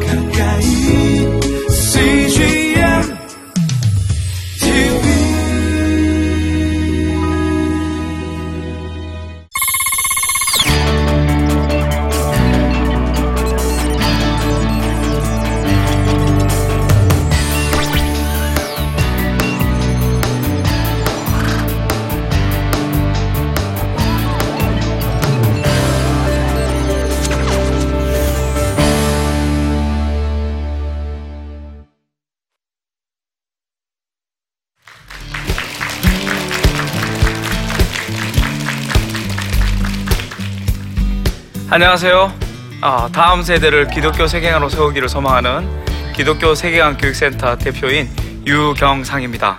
가까 안녕하세요. 아, 다음 세대를 기독교 세계관으로 세우기를 소망하는 기독교 세계관 교육센터 대표인 유경상입니다.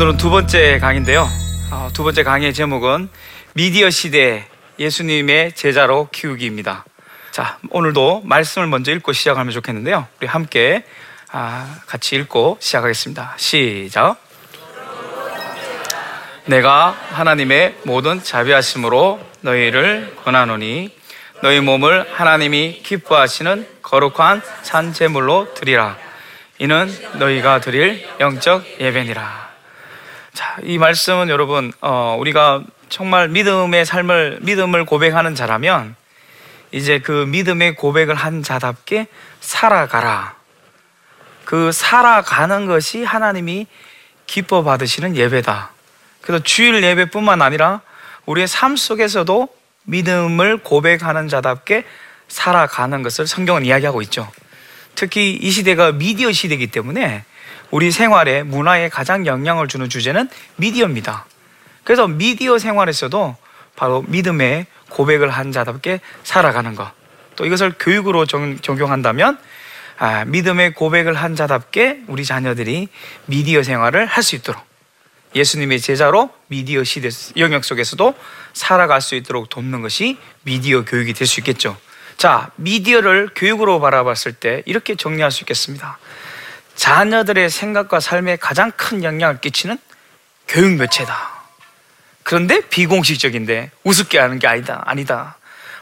오늘은 두 번째 강인데요. 아, 두 번째 강의 제목은 미디어 시대 예수님의 제자로 키우기입니다. 자, 오늘도 말씀을 먼저 읽고 시작하면 좋겠는데요. 우리 함께 아, 같이 읽고 시작하겠습니다. 시작. 내가 하나님의 모든 자비하심으로 너희를 권하노니 너희 몸을 하나님이 기뻐하시는 거룩한 산 제물로 드리라. 이는 너희가 드릴 영적 예배니라. 자, 이 말씀은 여러분 어, 우리가 정말 믿음의 삶을 믿음을 고백하는 자라면 이제 그 믿음의 고백을 한 자답게 살아가라. 그 살아가는 것이 하나님이 기뻐 받으시는 예배다. 그래서 주일 예배뿐만 아니라 우리의 삶 속에서도 믿음을 고백하는 자답게 살아가는 것을 성경은 이야기하고 있죠. 특히 이 시대가 미디어 시대이기 때문에 우리 생활에 문화에 가장 영향을 주는 주제는 미디어입니다. 그래서 미디어 생활에서도 바로 믿음의 고백을 한 자답게 살아가는 것. 또 이것을 교육으로 정, 적용한다면 아, 믿음의 고백을 한 자답게 우리 자녀들이 미디어 생활을 할 수 있도록 예수님의 제자로 미디어 시대 영역 속에서도 살아갈 수 있도록 돕는 것이 미디어 교육이 될 수 있겠죠. 자, 미디어를 교육으로 바라봤을 때 이렇게 정리할 수 있겠습니다. 자녀들의 생각과 삶에 가장 큰 영향을 끼치는 교육 매체다. 그런데 비공식적인데 우습게 하는 게 아니다. 아니다.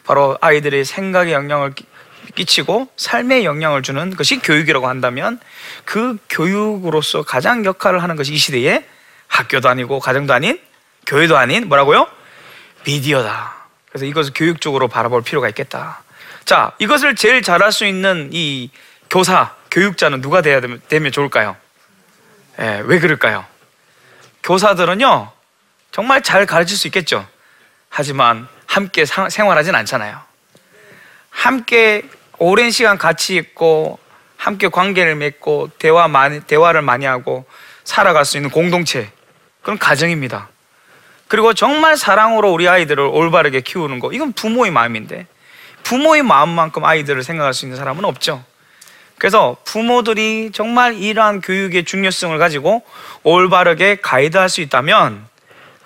바로 아이들의 생각에 영향을 끼- 끼치고 삶에 영향을 주는 것이 교육이라고 한다면 그 교육으로서 가장 역할을 하는 것이 이 시대에 학교도 아니고 가정도 아닌 교회도 아닌 뭐라고요? 미디어다. 그래서 이것을 교육적으로 바라볼 필요가 있겠다. 자, 이것을 제일 잘할 수 있는 이 교사, 교육자는 누가 돼야 되면, 되면 좋을까요? 예, 왜 그럴까요? 교사들은요, 정말 잘 가르칠 수 있겠죠. 하지만 함께 사- 생활하진 않잖아요. 함께 오랜 시간 같이 있고, 함께 관계를 맺고, 대화 많이, 대화를 많이 하고, 살아갈 수 있는 공동체. 그건 가정입니다. 그리고 정말 사랑으로 우리 아이들을 올바르게 키우는 거, 이건 부모의 마음인데, 부모의 마음만큼 아이들을 생각할 수 있는 사람은 없죠. 그래서 부모들이 정말 이러한 교육의 중요성을 가지고 올바르게 가이드할 수 있다면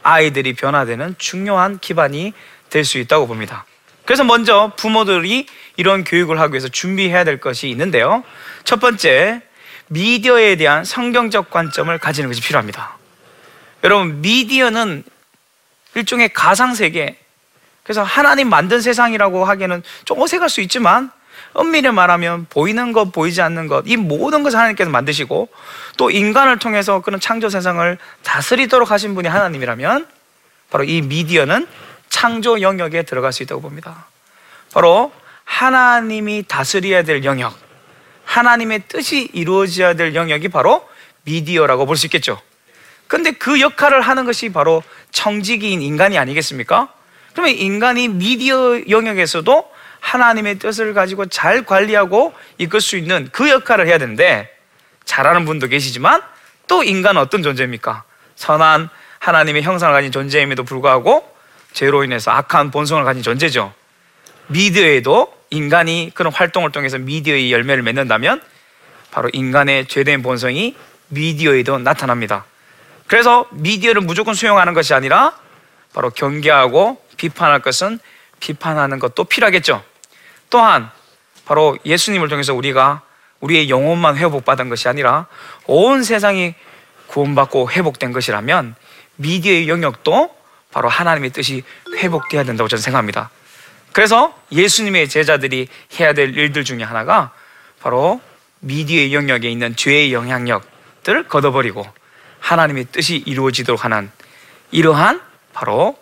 아이들이 변화되는 중요한 기반이 될 수 있다고 봅니다. 그래서 먼저 부모들이 이런 교육을 하기 위해서 준비해야 될 것이 있는데요. 첫 번째, 미디어에 대한 성경적 관점을 가지는 것이 필요합니다. 여러분, 미디어는 일종의 가상세계, 그래서 하나님 만든 세상이라고 하기에는 좀 어색할 수 있지만 엄밀히 말하면 보이는 것, 보이지 않는 것, 이 모든 것을 하나님께서 만드시고 또 인간을 통해서 그런 창조 세상을 다스리도록 하신 분이 하나님이라면 바로 이 미디어는 창조 영역에 들어갈 수 있다고 봅니다. 바로 하나님이 다스려야 될 영역, 하나님의 뜻이 이루어져야 될 영역이 바로 미디어라고 볼 수 있겠죠. 근데 그 역할을 하는 것이 바로 청지기인 인간이 아니겠습니까? 그러면 인간이 미디어 영역에서도 하나님의 뜻을 가지고 잘 관리하고 이끌 수 있는 그 역할을 해야 되는데 잘하는 분도 계시지만 또 인간은 어떤 존재입니까? 선한 하나님의 형상을 가진 존재임에도 불구하고 죄로 인해서 악한 본성을 가진 존재죠. 미디어에도 인간이 그런 활동을 통해서 미디어의 열매를 맺는다면 바로 인간의 죄된 본성이 미디어에도 나타납니다. 그래서 미디어를 무조건 수용하는 것이 아니라 바로 경계하고 비판할 것은 비판하는 것도 필요하겠죠. 또한 바로 예수님을 통해서 우리가 우리의 영혼만 회복받은 것이 아니라 온 세상이 구원받고 회복된 것이라면 미디어의 영역도 바로 하나님의 뜻이 회복돼야 된다고 저는 생각합니다. 그래서 예수님의 제자들이 해야 될 일들 중에 하나가 바로 미디어의 영역에 있는 죄의 영향력들을 걷어버리고 하나님의 뜻이 이루어지도록 하는 이러한 바로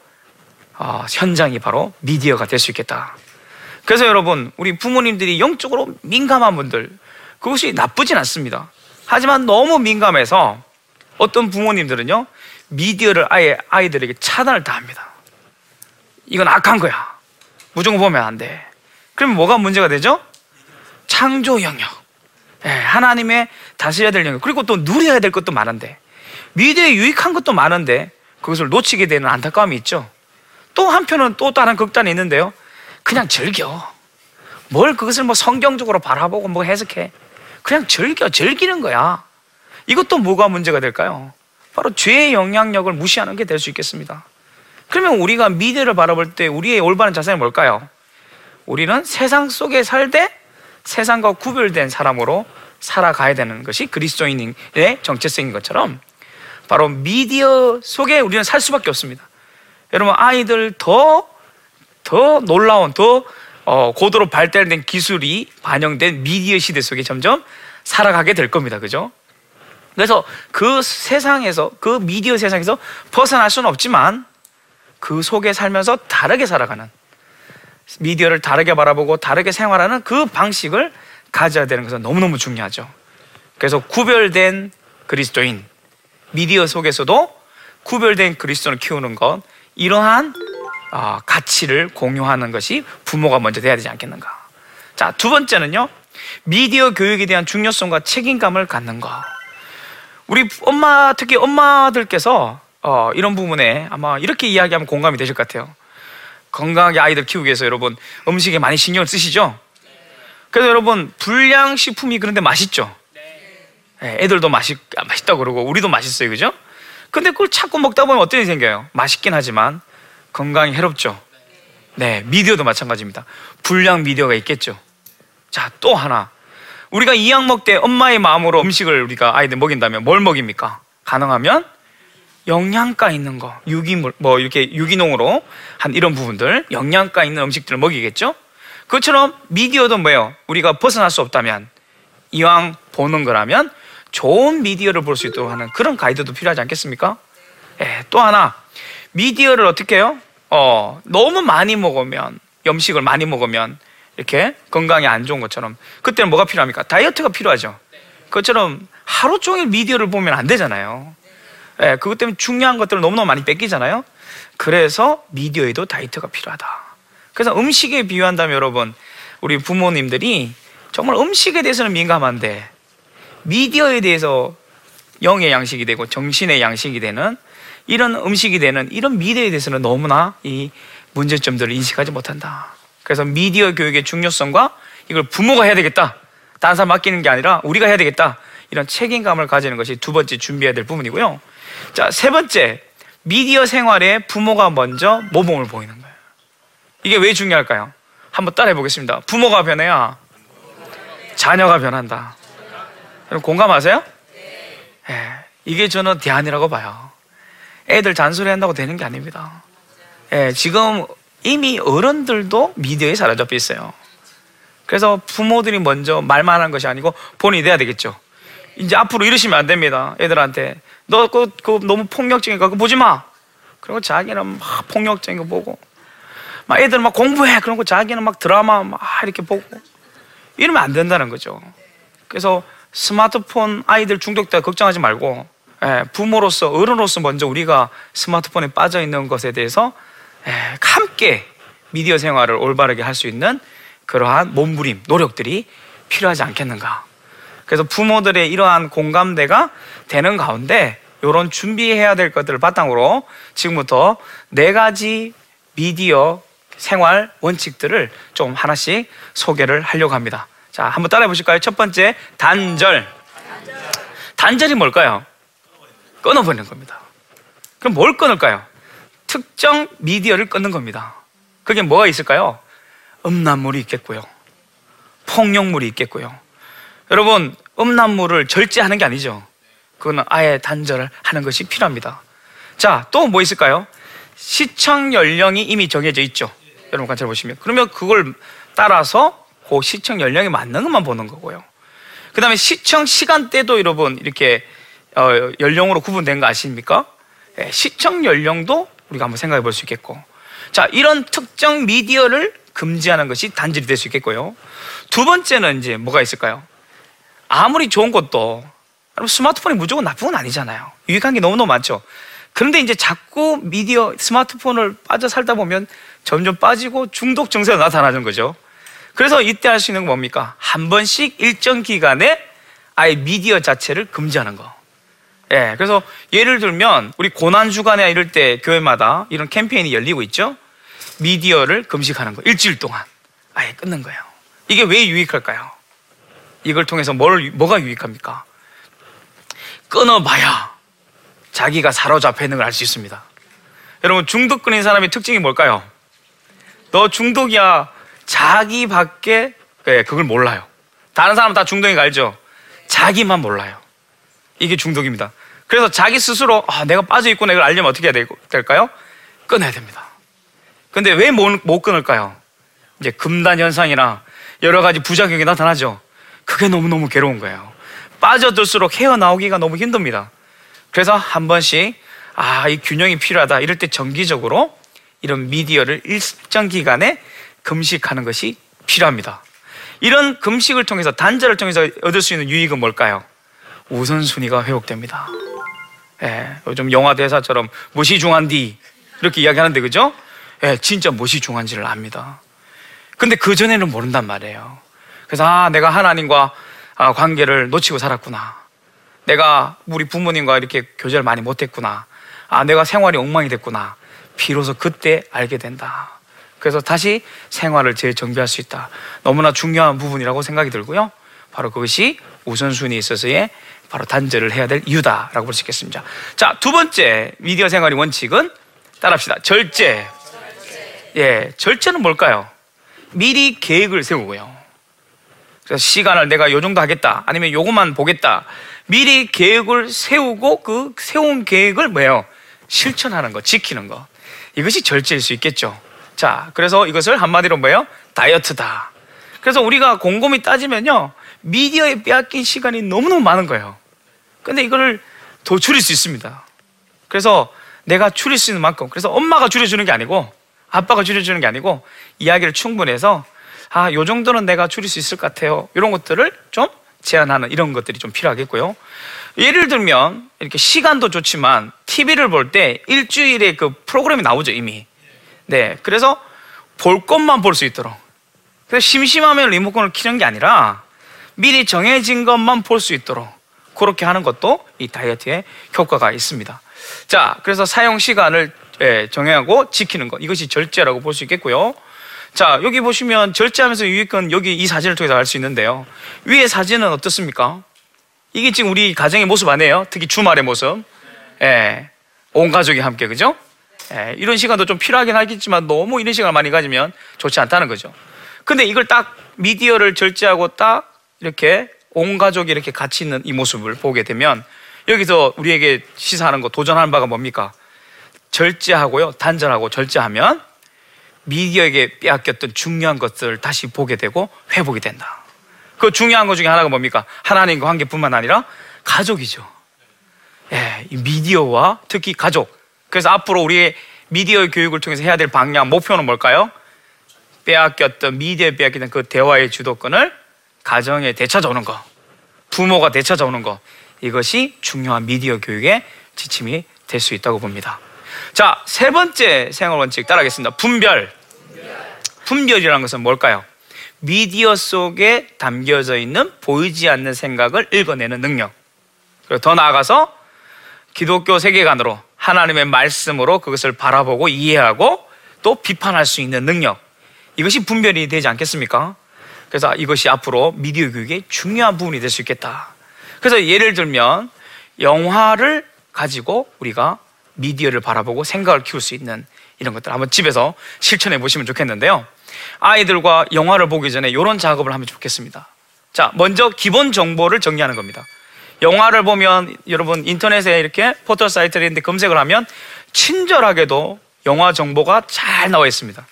어, 현장이 바로 미디어가 될 수 있겠다. 그래서 여러분 우리 부모님들이 영적으로 민감한 분들 그것이 나쁘진 않습니다. 하지만 너무 민감해서 어떤 부모님들은요 미디어를 아예 아이들에게 차단을 다 합니다. 이건 악한 거야. 무조건 보면 안 돼. 그러면 뭐가 문제가 되죠? 창조 영역. 예, 하나님의 다스려야 될 영역. 그리고 또 누려야 될 것도 많은데 미디어에 유익한 것도 많은데 그것을 놓치게 되는 안타까움이 있죠. 또 한편은 또 다른 극단이 있는데요. 그냥 즐겨. 뭘 그것을 뭐 성경적으로 바라보고 뭐 해석해. 그냥 즐겨. 즐기는 거야. 이것도 뭐가 문제가 될까요? 바로 죄의 영향력을 무시하는 게 될 수 있겠습니다. 그러면 우리가 미래를 바라볼 때 우리의 올바른 자세는 뭘까요? 우리는 세상 속에 살되 세상과 구별된 사람으로 살아가야 되는 것이 그리스도인의 정체성인 것처럼 바로 미디어 속에 우리는 살 수밖에 없습니다. 여러분 아이들 더 더 놀라운 더 어, 고도로 발달된 기술이 반영된 미디어 시대 속에 점점 살아가게 될 겁니다. 그죠? 그래서 그 세상에서 그 미디어 세상에서 벗어날 수는 없지만 그 속에 살면서 다르게 살아가는 미디어를 다르게 바라보고 다르게 생활하는 그 방식을 가져야 되는 것은 너무너무 중요하죠. 그래서 구별된 그리스도인 미디어 속에서도 구별된 그리스도를 키우는 것 이러한 어, 가치를 공유하는 것이 부모가 먼저 돼야 되지 않겠는가. 자, 두 번째는요. 미디어 교육에 대한 중요성과 책임감을 갖는 것. 우리 엄마 특히 엄마들께서 어, 이런 부분에 아마 이렇게 이야기하면 공감이 되실 것 같아요. 건강하게 아이들 키우기 위해서 여러분 음식에 많이 신경을 쓰시죠? 그래서 여러분 불량식품이 그런데 맛있죠? 예, 애들도 맛있, 아, 맛있다고 그러고 우리도 맛있어요 그죠? 근데 그걸 자꾸 먹다 보면 일이 생겨요? 맛있긴 하지만 건강에 해롭죠? 네 미디어도 마찬가지입니다 불량 미디어가 있겠죠 자 또 하나 우리가 이약 먹되 엄마의 마음으로 음식을 우리가 아이들 먹인다면 뭘 먹입니까? 가능하면 영양가 있는 거, 유기물, 뭐 이렇게 유기농으로 한 이런 부분들, 영양가 있는 음식들을 먹이겠죠? 그것처럼 미디어도 뭐예요? 우리가 벗어날 수 없다면, 이왕 보는 거라면 좋은 미디어를 볼 수 있도록 하는 그런 가이드도 필요하지 않겠습니까? 예, 또 하나, 미디어를 어떻게 해요? 어, 너무 많이 먹으면, 염식을 많이 먹으면, 이렇게 건강에 안 좋은 것처럼, 그때는 뭐가 필요합니까? 다이어트가 필요하죠. 그것처럼 하루 종일 미디어를 보면 안 되잖아요. 예, 그것 때문에 중요한 것들을 너무너무 많이 뺏기잖아요. 그래서 미디어에도 다이어트가 필요하다. 그래서 음식에 비유한다면 여러분, 우리 부모님들이 정말 음식에 대해서는 민감한데 미디어에 대해서 영의 양식이 되고 정신의 양식이 되는 이런 음식이 되는 이런 미디어에 대해서는 너무나 이 문제점들을 인식하지 못한다. 그래서 미디어 교육의 중요성과 이걸 부모가 해야 되겠다. 다른 사람 맡기는 게 아니라 우리가 해야 되겠다. 이런 책임감을 가지는 것이 두 번째 준비해야 될 부분이고요. 자, 세 번째. 미디어 생활에 부모가 먼저 모범을 보이는 거예요. 이게 왜 중요할까요? 한번 따라해 보겠습니다. 부모가 변해야 자녀가 변한다. 공감하세요? 예, 이게 저는 대안이라고 봐요. 애들 잔소리 한다고 되는 게 아닙니다. 예, 지금 이미 어른들도 미디어에 사로잡혀 있어요. 그래서 부모들이 먼저 말만 하는 것이 아니고 본인이 돼야 되겠죠. 이제 앞으로 이러시면 안 됩니다. 애들한테. 너 그, 그 너무 폭력적인 거 그거 보지 마. 그리고 자기는 막 폭력적인 거 보고. 막 애들 막 공부해. 그런 거 자기는 막 드라마 막 이렇게 보고. 이러면 안 된다는 거죠. 그래서 스마트폰 아이들 중독돼 걱정하지 말고 예, 부모로서 어른으로서 먼저 우리가 스마트폰에 빠져 있는 것에 대해서 예, 함께 미디어 생활을 올바르게 할 수 있는 그러한 몸부림, 노력들이 필요하지 않겠는가. 그래서 부모들의 이러한 공감대가 되는 가운데 이런 준비해야 될 것들을 바탕으로 지금부터 네 가지 미디어 생활 원칙들을 좀 하나씩 소개를 하려고 합니다. 자, 한번 따라해 보실까요? 첫 번째, 단절. 단절이 뭘까요? 끊어버리는 겁니다. 그럼 뭘 끊을까요? 특정 미디어를 끊는 겁니다. 그게 뭐가 있을까요? 음란물이 있겠고요. 폭력물이 있겠고요. 여러분, 음란물을 절제하는 게 아니죠. 그거는 아예 단절을 하는 것이 필요합니다. 자, 또 뭐 있을까요? 시청 연령이 이미 정해져 있죠. 여러분 관찰해 보시면. 그러면 그걸 따라서 그 시청 연령에 맞는 것만 보는 거고요. 그 다음에 시청 시간대도 여러분 이렇게 어, 연령으로 구분된 거 아십니까? 예, 시청 연령도 우리가 한번 생각해 볼 수 있겠고. 자, 이런 특정 미디어를 금지하는 것이 단절이 될 수 있겠고요. 두 번째는 이제 뭐가 있을까요? 아무리 좋은 것도 여러분 스마트폰이 무조건 나쁜 건 아니잖아요. 유익한 게 너무너무 많죠. 그런데 이제 자꾸 미디어 스마트폰을 빠져 살다 보면 점점 빠지고 중독 증세가 나타나는 거죠. 그래서 이때 할 수 있는 건 뭡니까? 한 번씩 일정 기간에 아예 미디어 자체를 금지하는 거. 예, 그래서 예를 들면 우리 고난 주간에 이럴 때 교회마다 이런 캠페인이 열리고 있죠. 미디어를 금식하는 거 일주일 동안 아예 끊는 거예요. 이게 왜 유익할까요? 이걸 통해서 뭘 뭐가 유익합니까? 끊어봐야 자기가 사로잡혀 있는 걸 알 수 있습니다. 여러분 중독 끊인 사람의 특징이 뭘까요? 너 중독이야 자기밖에 예, 그걸 몰라요. 다른 사람 다 중독인 거 알죠? 자기만 몰라요. 이게 중독입니다. 그래서 자기 스스로 아, 내가 빠져 있구나 이걸 알려면 어떻게 해야 될까요? 끊어야 됩니다. 근데 왜 못 끊을까요? 이제 금단 현상이나 여러 가지 부작용이 나타나죠. 그게 너무너무 괴로운 거예요. 빠져들수록 헤어나오기가 너무 힘듭니다. 그래서 한 번씩 아, 이 균형이 필요하다. 이럴 때 정기적으로 이런 미디어를 일정 기간에 금식하는 것이 필요합니다. 이런 금식을 통해서 단절을 통해서 얻을 수 있는 유익은 뭘까요? 우선순위가 회복됩니다. 예, 요즘 영화 대사처럼 무시 중한디 이렇게 이야기하는데 그죠? 예, 진짜 무시 중한지를 압니다. 근데 그 전에는 모른단 말이에요. 그래서 아, 내가 하나님과 아, 관계를 놓치고 살았구나. 내가 우리 부모님과 이렇게 교제를 많이 못했구나. 아, 내가 생활이 엉망이 됐구나. 비로소 그때 알게 된다. 그래서 다시 생활을 재정비할 수 있다. 너무나 중요한 부분이라고 생각이 들고요. 바로 그것이 우선순위에 있어서의 바로 단절을 해야 될 이유다라고 볼 수 있겠습니다. 자, 두 번째 미디어 생활의 원칙은 따라합시다. 절제. 예, 절제는 뭘까요? 미리 계획을 세우고요. 그래서 시간을 내가 요 정도 하겠다. 아니면 요것만 보겠다. 미리 계획을 세우고 그 세운 계획을 뭐예요? 실천하는 거, 지키는 거. 이것이 절제일 수 있겠죠. 자, 그래서 이것을 한마디로 뭐예요? 다이어트다. 그래서 우리가 곰곰이 따지면요. 미디어에 빼앗긴 시간이 너무너무 많은 거예요. 근데 이거를 더 줄일 수 있습니다. 그래서 내가 줄일 수 있는 만큼, 그래서 엄마가 줄여주는 게 아니고, 아빠가 줄여주는 게 아니고, 이야기를 충분해서, 아, 요 정도는 내가 줄일 수 있을 것 같아요. 이런 것들을 좀 제한하는 이런 것들이 좀 필요하겠고요. 예를 들면, 이렇게 시간도 좋지만, TV를 볼 때 일주일에 그 프로그램이 나오죠, 이미. 네. 그래서 볼 것만 볼 수 있도록. 그래서 심심하면 리모컨을 키는 게 아니라, 미리 정해진 것만 볼 수 있도록 그렇게 하는 것도 이 다이어트에 효과가 있습니다. 자, 그래서 사용 시간을 예, 정하고 지키는 것 이것이 절제라고 볼 수 있겠고요. 자, 여기 보시면 절제하면서 유익은 여기 이 사진을 통해서 알 수 있는데요. 위에 사진은 어떻습니까? 이게 지금 우리 가정의 모습 아니에요? 특히 주말의 모습. 예, 온 가족이 함께 그죠? 예, 이런 시간도 좀 필요하긴 하겠지만 너무 이런 시간을 많이 가지면 좋지 않다는 거죠. 근데 이걸 딱 미디어를 절제하고 딱 이렇게 온 가족이 이렇게 같이 있는 이 모습을 보게 되면 여기서 우리에게 시사하는 거 도전하는 바가 뭡니까? 절제하고요, 단절하고 절제하면 미디어에게 빼앗겼던 중요한 것들을 다시 보게 되고 회복이 된다. 그 중요한 것 중에 하나가 뭡니까? 하나님과 관계뿐만 아니라 가족이죠. 예, 이 미디어와 특히 가족. 그래서 앞으로 우리의 미디어 교육을 통해서 해야 될 방향, 목표는 뭘까요? 빼앗겼던 미디어에 빼앗겼던 그 대화의 주도권을 가정에 되찾아오는 거. 부모가 되찾아오는 것 이것이 중요한 미디어 교육의 지침이 될 수 있다고 봅니다. 자, 세 번째 생활 원칙 따라하겠습니다. 분별. 분별이라는 것은 뭘까요? 미디어 속에 담겨져 있는 보이지 않는 생각을 읽어내는 능력. 그리고 더 나아가서 기독교 세계관으로 하나님의 말씀으로 그것을 바라보고 이해하고 또 비판할 수 있는 능력. 이것이 분별이 되지 않겠습니까? 그래서 이것이 앞으로 미디어 교육의 중요한 부분이 될 수 있겠다. 그래서 예를 들면 영화를 가지고 우리가 미디어를 바라보고 생각을 키울 수 있는 이런 것들 한번 집에서 실천해 보시면 좋겠는데요. 아이들과 영화를 보기 전에 이런 작업을 하면 좋겠습니다. 자, 먼저 기본 정보를 정리하는 겁니다. 영화를 보면 여러분 인터넷에 이렇게 포털 사이트를 있는데 검색을 하면 친절하게도 영화 정보가 잘 나와 있습니다.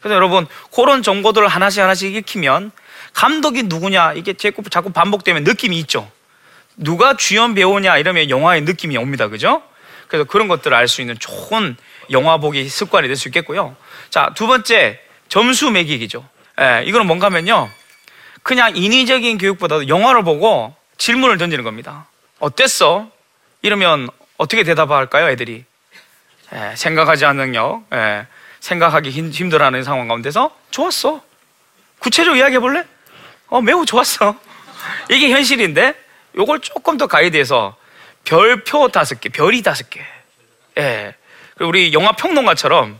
그래서 여러분 그런 정보들을 하나씩 하나씩 익히면 감독이 누구냐 이게 자꾸 자꾸 반복되면 느낌이 있죠. 누가 주연 배우냐 이러면 영화의 느낌이 옵니다. 그죠? 그래서 그런 것들을 알 수 있는 좋은 영화 보기 습관이 될 수 있겠고요. 자, 두 번째 점수 매기기죠. 예, 이거는 뭔가 하면요. 그냥 인위적인 교육보다도 영화를 보고 질문을 던지는 겁니다. 어땠어? 이러면 어떻게 대답할까요, 애들이? 예, 생각하지 않는 능력, 예, 생각하기 힘, 힘들어하는 상황 가운데서 좋았어. 구체적으로 이야기해 볼래? 어, 매우 좋았어. 이게 현실인데, 요걸 조금 더 가이드해서 별표 다섯 개, 별이 다섯 개. 예. 그리고 우리 영화 평론가처럼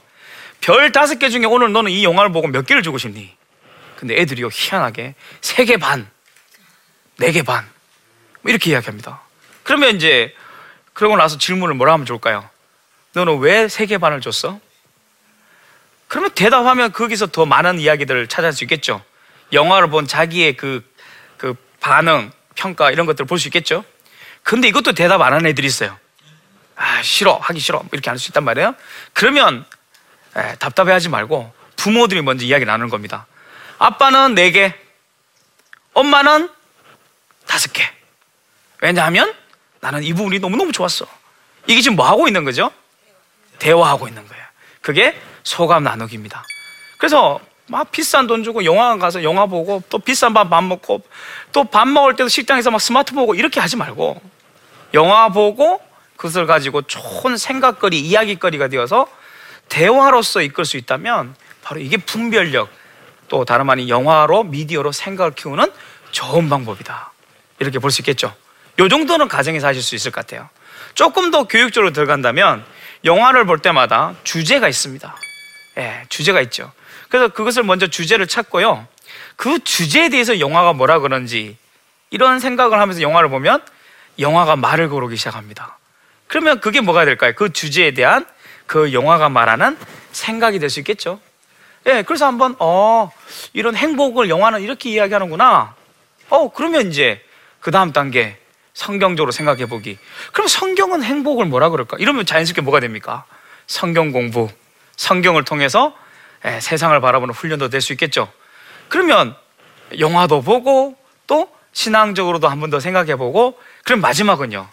별 다섯 개 중에 오늘 너는 이 영화를 보고 몇 개를 주고 싶니? 근데 애들이요, 희한하게 세 개 반, 네 개 반. 뭐 이렇게 이야기합니다. 그러면 이제 그러고 나서 질문을 뭐라 하면 좋을까요? 너는 왜 세 개 반을 줬어? 그러면 대답하면 거기서 더 많은 이야기들을 찾을 수 있겠죠. 영화를 본 자기의 그, 그 반응, 평가 이런 것들을 볼 수 있겠죠. 근데 이것도 대답 안 하는 애들이 있어요. 아, 싫어, 하기 싫어. 이렇게 할 수 있단 말이에요. 그러면 에, 답답해 하지 말고 부모들이 먼저 이야기 나누는 겁니다. 아빠는 네 개, 엄마는 다섯 개. 왜냐하면 나는 이 부분이 너무너무 좋았어. 이게 지금 뭐 하고 있는 거죠? 대화하고 있는 거예요. 그게 소감 나누기입니다. 그래서 막 비싼 돈 주고 영화관 가서 영화 보고 또 비싼 밥 밥 먹고 또 밥 먹을 때도 식당에서 막 스마트 보고 이렇게 하지 말고 영화 보고 그것을 가지고 좋은 생각거리, 이야기거리가 되어서 대화로서 이끌 수 있다면 바로 이게 분별력 또 다름 아닌 영화로 미디어로 생각을 키우는 좋은 방법이다. 이렇게 볼 수 있겠죠. 요 정도는 가정에서 하실 수 있을 것 같아요. 조금 더 교육적으로 들어간다면 영화를 볼 때마다 주제가 있습니다. 예, 주제가 있죠. 그래서 그것을 먼저 주제를 찾고요. 그 주제에 대해서 영화가 뭐라 그런지 이런 생각을 하면서 영화를 보면 영화가 말을 고르기 시작합니다. 그러면 그게 뭐가 될까요? 그 주제에 대한 그 영화가 말하는 생각이 될 수 있겠죠. 예, 그래서 한번 어 이런 행복을 영화는 이렇게 이야기하는구나. 어 그러면 이제 그 다음 단계 성경적으로 생각해 보기. 그럼 성경은 행복을 뭐라 그럴까? 이러면 자연스럽게 뭐가 됩니까? 성경 공부, 성경을 통해서 예, 세상을 바라보는 훈련도 될 수 있겠죠. 그러면 영화도 보고 또 신앙적으로도 한 번 더 생각해 보고 그럼 마지막은요.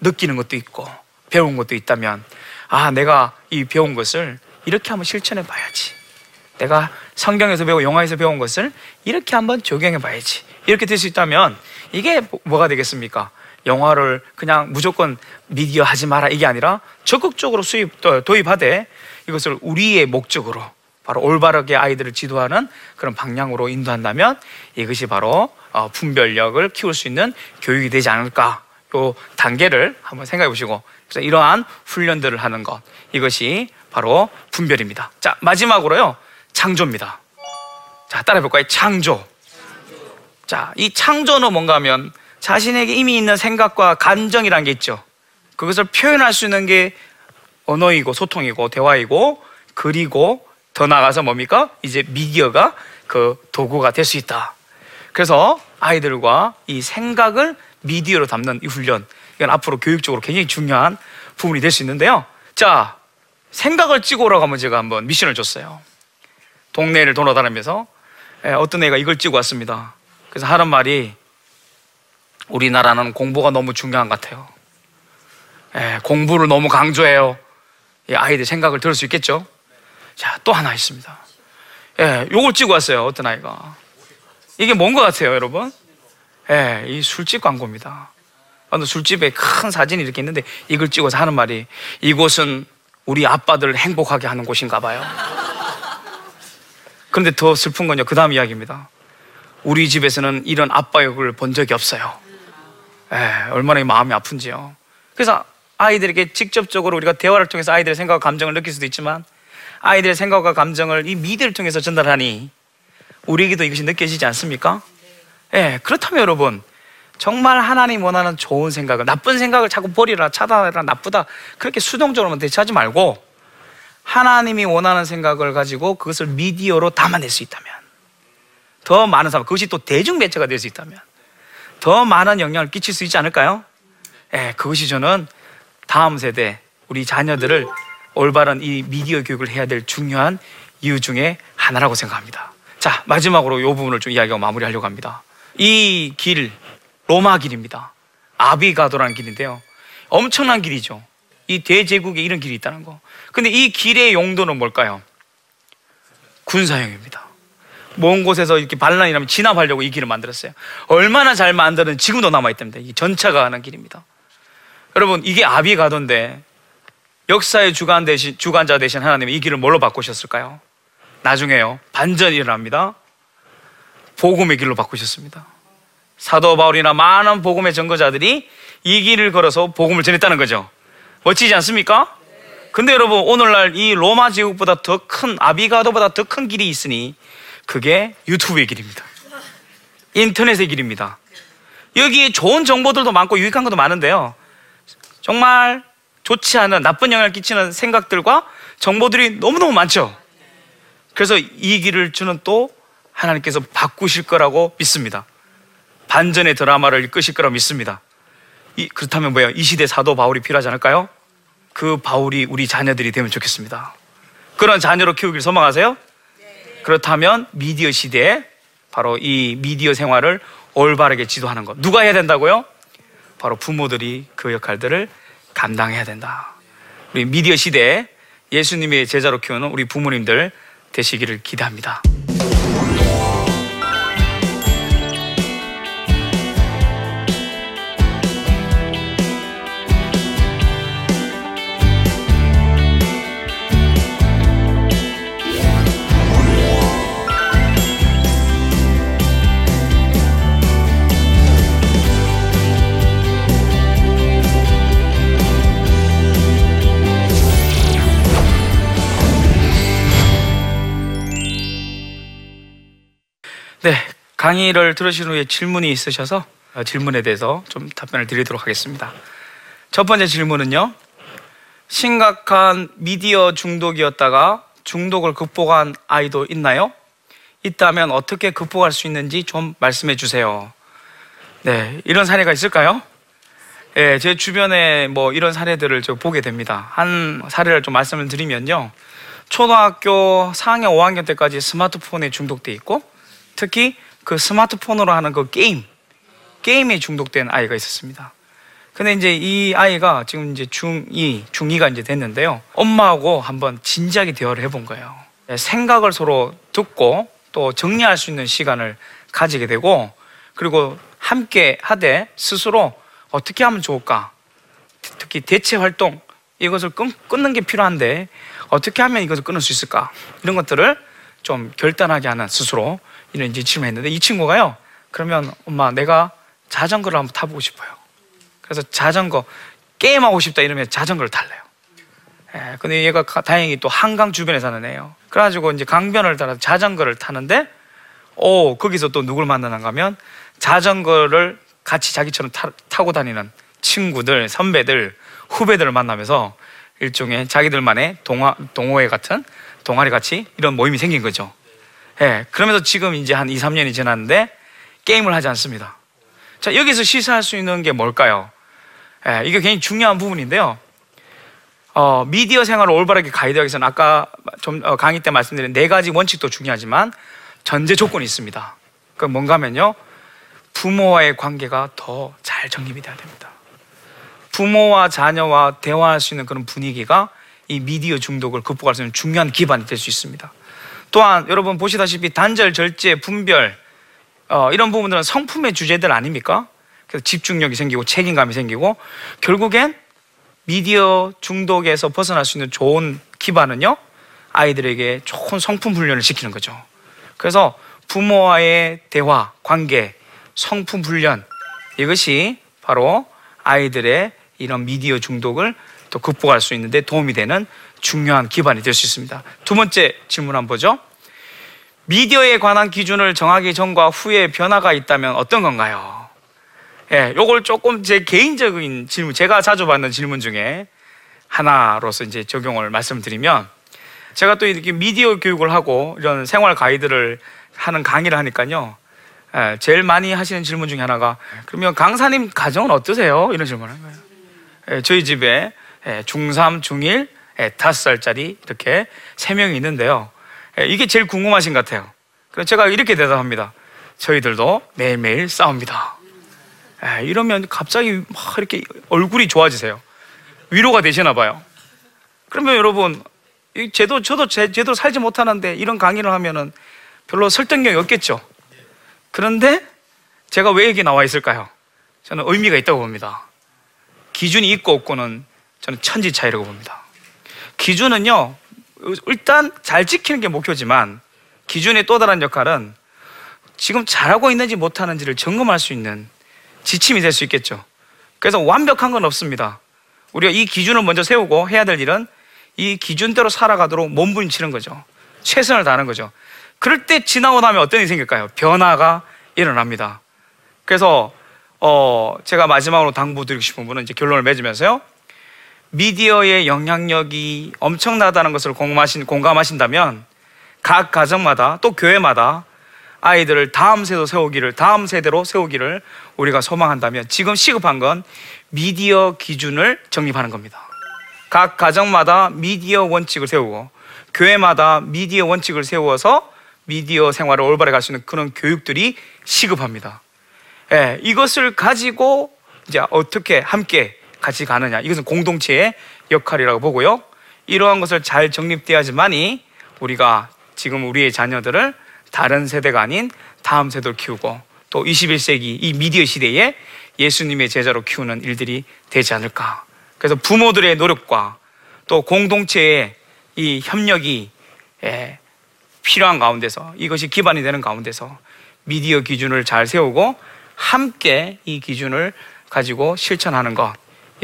느끼는 것도 있고 배운 것도 있다면 아, 내가 이 배운 것을 이렇게 한번 실천해 봐야지. 내가 성경에서 배우고 영화에서 배운 것을 이렇게 한번 적용해 봐야지. 이렇게 될 수 있다면 이게 뭐- 뭐가 되겠습니까? 영화를 그냥 무조건 미디어 하지 마라 이게 아니라 적극적으로 수입 또 도입하되 이것을 우리의 목적으로 바로 올바르게 아이들을 지도하는 그런 방향으로 인도한다면 이것이 바로 어, 분별력을 키울 수 있는 교육이 되지 않을까 요 단계를 한번 생각해 보시고 그래서 이러한 훈련들을 하는 것 이것이 바로 분별입니다. 자 마지막으로요 창조입니다. 자 따라해 볼까요? 창조. 자, 이 창조는 뭔가 하면 자신에게 이미 있는 생각과 감정이란 게 있죠. 그것을 표현할 수 있는 게 언어이고 소통이고 대화이고 그리고 더 나아가서 뭡니까? 이제 미디어가 그 도구가 될 수 있다. 그래서 아이들과 이 생각을 미디어로 담는 이 훈련 이건 앞으로 교육적으로 굉장히 중요한 부분이 될 수 있는데요. 자, 생각을 찍어 오라고 하면 제가 한번 미션을 줬어요. 동네를 돌아다니면서 예, 어떤 애가 이걸 찍어 왔습니다. 그래서 하는 말이 우리나라는 공부가 너무 중요한 것 같아요. 예, 공부를 너무 강조해요. 이 아이들 생각을 들을 수 있겠죠? 자, 또 하나 있습니다. 예, 요걸 찍어 왔어요. 어떤 아이가. 이게 뭔 것 같아요, 여러분? 예, 이 술집 광고입니다. 어느 술집에 큰 사진이 이렇게 있는데 이걸 찍어서 하는 말이 이곳은 우리 아빠들을 행복하게 하는 곳인가 봐요. 그런데 더 슬픈 건요. 그 다음 이야기입니다. 우리 집에서는 이런 아빠 역을 본 적이 없어요. 에, 얼마나 이 마음이 아픈지요. 그래서 아이들에게 직접적으로 우리가 대화를 통해서 아이들의 생각과 감정을 느낄 수도 있지만 아이들의 생각과 감정을 이 미디어를 통해서 전달하니 우리에게도 이것이 느껴지지 않습니까? 예, 그렇다면 여러분 정말 하나님 원하는 좋은 생각을 나쁜 생각을 자꾸 버리라 차단해라 나쁘다 그렇게 수동적으로만 대처하지 말고 하나님이 원하는 생각을 가지고 그것을 미디어로 담아낼 수 있다면 더 많은 사람 그것이 또 대중 매체가 될 수 있다면 더 많은 영향을 끼칠 수 있지 않을까요? 예, 그것이 저는 다음 세대 우리 자녀들을 올바른 이 미디어 교육을 해야 될 중요한 이유 중에 하나라고 생각합니다. 자, 마지막으로 이 부분을 좀 이야기하고 마무리하려고 합니다. 이 길, 로마 길입니다. 아비가도라는 길인데요. 엄청난 길이죠. 이 대제국에 이런 길이 있다는 거. 근데 이 길의 용도는 뭘까요? 군사용입니다. 먼 곳에서 이렇게 반란이 나면 진압하려고 이 길을 만들었어요. 얼마나 잘 만드는 지금도 남아있답니다. 이 전차가 가는 길입니다. 여러분, 이게 아비가도인데 역사의 주관 대신, 주관자 대신 하나님이 이 길을 뭘로 바꾸셨을까요? 나중에요. 반전이 일어납니다. 복음의 길로 바꾸셨습니다. 사도 바울이나 많은 복음의 전거자들이 이 길을 걸어서 복음을 전했다는 거죠. 멋지지 않습니까? 근데 여러분, 오늘날 이 로마 제국보다 더 큰, 아비가도보다 더 큰 길이 있으니 그게 유튜브의 길입니다. 인터넷의 길입니다. 여기에 좋은 정보들도 많고 유익한 것도 많은데요. 정말 좋지 않은 나쁜 영향을 끼치는 생각들과 정보들이 너무너무 많죠. 그래서 이 길을 주는 또 하나님께서 바꾸실 거라고 믿습니다. 반전의 드라마를 이끄실 거라고 믿습니다. 이, 그렇다면 뭐예요? 이 시대 사도 바울이 필요하지 않을까요? 그 바울이 우리 자녀들이 되면 좋겠습니다. 그런 자녀로 키우길 소망하세요? 그렇다면 미디어 시대에 바로 이 미디어 생활을 올바르게 지도하는 것. 누가 해야 된다고요? 바로 부모들이 그 역할들을 감당해야 된다. 우리 미디어 시대에 예수님의 제자로 키우는 우리 부모님들 되시기를 기대합니다. 강의를 들으신 후에 질문이 있으셔서 어, 질문에 대해서 좀 답변을 드리도록 하겠습니다. 첫 번째 질문은요. 심각한 미디어 중독이었다가 중독을 극복한 아이도 있나요? 있다면 어떻게 극복할 수 있는지 좀 말씀해 주세요. 네, 이런 사례가 있을까요? 예, 제 주변에 뭐 이런 사례들을 저 보게 됩니다. 한 사례를 좀 말씀을 드리면요. 초등학교 4학년, 5학년 때까지 스마트폰에 중독돼 있고 특히 그 스마트폰으로 하는 그 게임, 게임에 중독된 아이가 있었습니다. 근데 이제 이 아이가 지금 이제 중2, 중2가 이제 됐는데요. 엄마하고 한번 진지하게 대화를 해본 거예요. 네, 생각을 서로 듣고 또 정리할 수 있는 시간을 가지게 되고 그리고 함께 하되 스스로 어떻게 하면 좋을까? 특히 대체 활동 이것을 끊, 끊는 게 필요한데 어떻게 하면 이것을 끊을 수 있을까? 이런 것들을 좀 결단하게 하는 스스로 이런 이제 질문했는데 이 친구가요. 그러면 엄마 내가 자전거를 한번 타보고 싶어요. 그래서 자전거 게임하고 싶다 이러면 자전거를 탈래요. 예, 근데 얘가 가- 다행히 또 한강 주변에 사는 애예요. 그래가지고 이제 강변을 따라 자전거를 타는데 오 거기서 또 누굴 만나는가 하면 자전거를 같이 자기처럼 타, 고 다니는 친구들, 선배들, 후배들을 만나면서 일종의 자기들만의 동화, 동호회 같은 동아리 같이 이런 모임이 생긴 거죠. 예, 그러면서 지금 이제 한 2, 3년이 지났는데 게임을 하지 않습니다. 자, 여기서 시사할 수 있는 게 뭘까요? 예, 이게 굉장히 중요한 부분인데요. 어, 미디어 생활을 올바르게 가이드하기 위해서는 아까 좀 어, 강의 때 말씀드린 네 가지 원칙도 중요하지만 전제 조건이 있습니다. 그 뭔가 하면요. 부모와의 관계가 더 잘 정립이 돼야 됩니다. 부모와 자녀와 대화할 수 있는 그런 분위기가 이 미디어 중독을 극복할 수 있는 중요한 기반이 될 수 있습니다. 또한 여러분 보시다시피 단절, 절제, 분별 어, 이런 부분들은 성품의 주제들 아닙니까? 그래서 집중력이 생기고 책임감이 생기고 결국엔 미디어 중독에서 벗어날 수 있는 좋은 기반은요 아이들에게 좋은 성품 훈련을 시키는 거죠. 그래서 부모와의 대화, 관계, 성품 훈련 이것이 바로 아이들의 이런 미디어 중독을 또 극복할 수 있는데 도움이 되는 중요한 기반이 될 수 있습니다. 두 번째 질문 한번 보죠. 미디어에 관한 기준을 정하기 전과 후에 변화가 있다면 어떤 건가요? 예, 요걸 조금 제 개인적인 질문, 제가 자주 받는 질문 중에 하나로서 이제 적용을 말씀드리면 제가 또 이렇게 미디어 교육을 하고 이런 생활 가이드를 하는 강의를 하니까요. 예, 제일 많이 하시는 질문 중에 하나가 그러면 강사님 가정은 어떠세요? 이런 질문을 하는 거예요. 예, 저희 집에 예, 중3, 중1, 예, 5살짜리 이렇게 세 명이 있는데요. 예, 이게 제일 궁금하신 것 같아요. 그래서 제가 이렇게 대답합니다. 저희들도 매일매일 싸웁니다. 예, 이러면 갑자기 막 이렇게 얼굴이 좋아지세요. 위로가 되시나 봐요. 그러면 여러분, 이 제도 저도 제, 제대로 살지 못하는데 이런 강의를 하면은 별로 설득력이 없겠죠. 그런데 제가 왜 여기 나와 있을까요? 저는 의미가 있다고 봅니다. 기준이 있고 없고는 저는 천지 차이라고 봅니다. 기준은요, 일단 잘 지키는 게 목표지만 기준의 또 다른 역할은 지금 잘하고 있는지 못하는지를 점검할 수 있는 지침이 될 수 있겠죠. 그래서 완벽한 건 없습니다. 우리가 이 기준을 먼저 세우고 해야 될 일은 이 기준대로 살아가도록 몸부림치는 거죠. 최선을 다하는 거죠. 그럴 때 지나고 나면 어떤 일이 생길까요? 변화가 일어납니다. 그래서 어 제가 마지막으로 당부드리고 싶은 분은 이제 결론을 맺으면서요. 미디어의 영향력이 엄청나다는 것을 공감하신, 공감하신다면 각 가정마다 또 교회마다 아이들을 다음 세대 세우기를 다음 세대로 세우기를 우리가 소망한다면 지금 시급한 건 미디어 기준을 정립하는 겁니다. 각 가정마다 미디어 원칙을 세우고 교회마다 미디어 원칙을 세워서 미디어 생활을 올바르게 갈 수 있는 그런 교육들이 시급합니다. 예, 이것을 가지고 이제 어떻게 함께 같이 가느냐. 이것은 공동체의 역할이라고 보고요. 이러한 것을 잘 정립돼야지만이 우리가 지금 우리의 자녀들을 다른 세대가 아닌 다음 세대로 키우고 또 21세기 이 미디어 시대에 예수님의 제자로 키우는 일들이 되지 않을까. 그래서 부모들의 노력과 또 공동체의 이 협력이 예, 필요한 가운데서 이것이 기반이 되는 가운데서 미디어 기준을 잘 세우고 함께 이 기준을 가지고 실천하는 것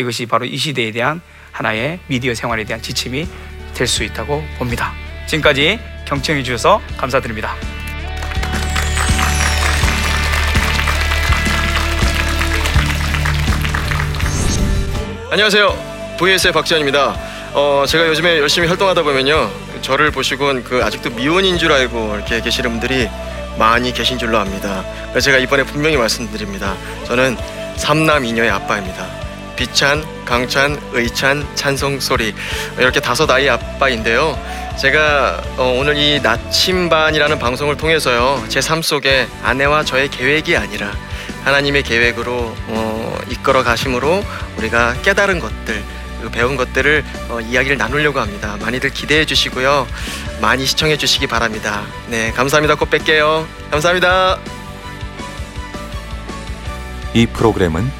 이것이 바로 이 시대에 대한 하나의 미디어 생활에 대한 지침이 될 수 있다고 봅니다. 지금까지 경청해 주셔서 감사드립니다. 안녕하세요. VS의 박지현입니다. 어, 제가 요즘에 열심히 활동하다 보면요. 저를 보시곤 그 아직도 미혼인 줄 알고 이렇게 계시는 분들이 많이 계신 줄로 압니다. 제가 이번에 분명히 말씀드립니다. 저는 삼남 이녀의 아빠입니다. 비찬, 강찬, 의찬, 찬송 소리 이렇게 다섯 아이 아빠인데요. 제가 어, 오늘 이 나침반이라는 방송을 통해서요 제 삶 속에 아내와 저의 계획이 아니라 하나님의 계획으로 어, 이끌어 가심으로 우리가 깨달은 것들 그리고 배운 것들을 어, 이야기를 나누려고 합니다. 많이들 기대해 주시고요. 많이 시청해 주시기 바랍니다. 네, 감사합니다. 곧 뵐게요. 감사합니다. 이 프로그램은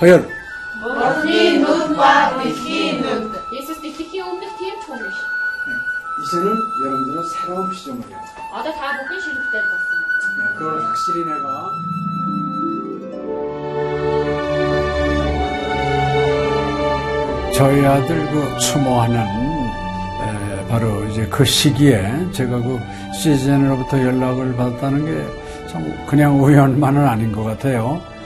허연. 먹기 눈과 듣기 눈. 예수님께 오는 뒤에 총이시. 네, 이제는 여러분들은 새로운 피조물이야. 아다 다 먹기 싫을 때 봤어. 그걸 확실히 내가 저희 아들 그 추모하는 에, 바로 이제 그 시기에 제가 그 시즌으로부터 연락을 받았다는 게 참 그냥 우연만은 아닌 것 같아요.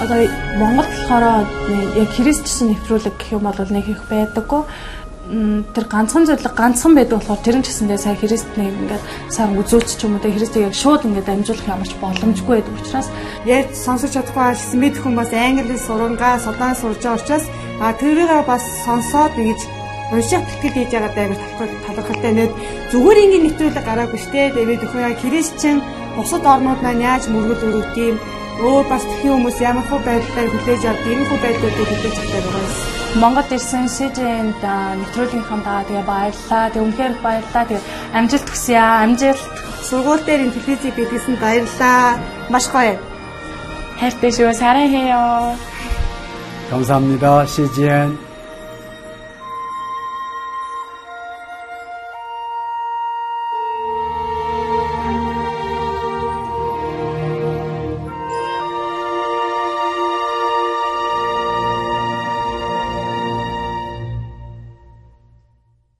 Одоо Монгол болохоор яг христчсэн нэвтрүүлэг гэх юм бол нэг их байдаггүй. Тэр ганцхан зөвлөг ганцхан байдаг болохоор тэр нь ч гэсэндээ сая христнийг ингээд сайн үзүүлч ч юм уу тэ христийг яг шууд ингээд амжуулах ямар ч боломжгүй байдаг учраас ярьж сонсож чадахгүй байсан мэд хүн бас англи сурангаа судаан сурж байгаа учраас а тэрийг бас сонсоод ингэж уншаад тэтгэл хийж байгаа даа талархалтай нэг зүгээр ингээд нэвтрүүлэг гараагүй штэ тэгээд өхөө христчэн бусад орнууд маань яаж мөргөл өрөвт юм өөр бас тхэн хүмүүс ямар хөө байдлаар хүлээж авд ийм хөө байдлуудыг хүлээж авдаг байгаа юм. Монгол ирсэн СЖН-д нэвтрүүлгийнхаа тэгээ баярлаа. Тэг үнхээр баярлаа. Тэг амжилт хүсье аа. Амжилт. Сургууль дээр ин телевизийг бидлсэн баярлаа. Маш гоё. хайртай шүү. 사랑해요. 감사합니다. CGN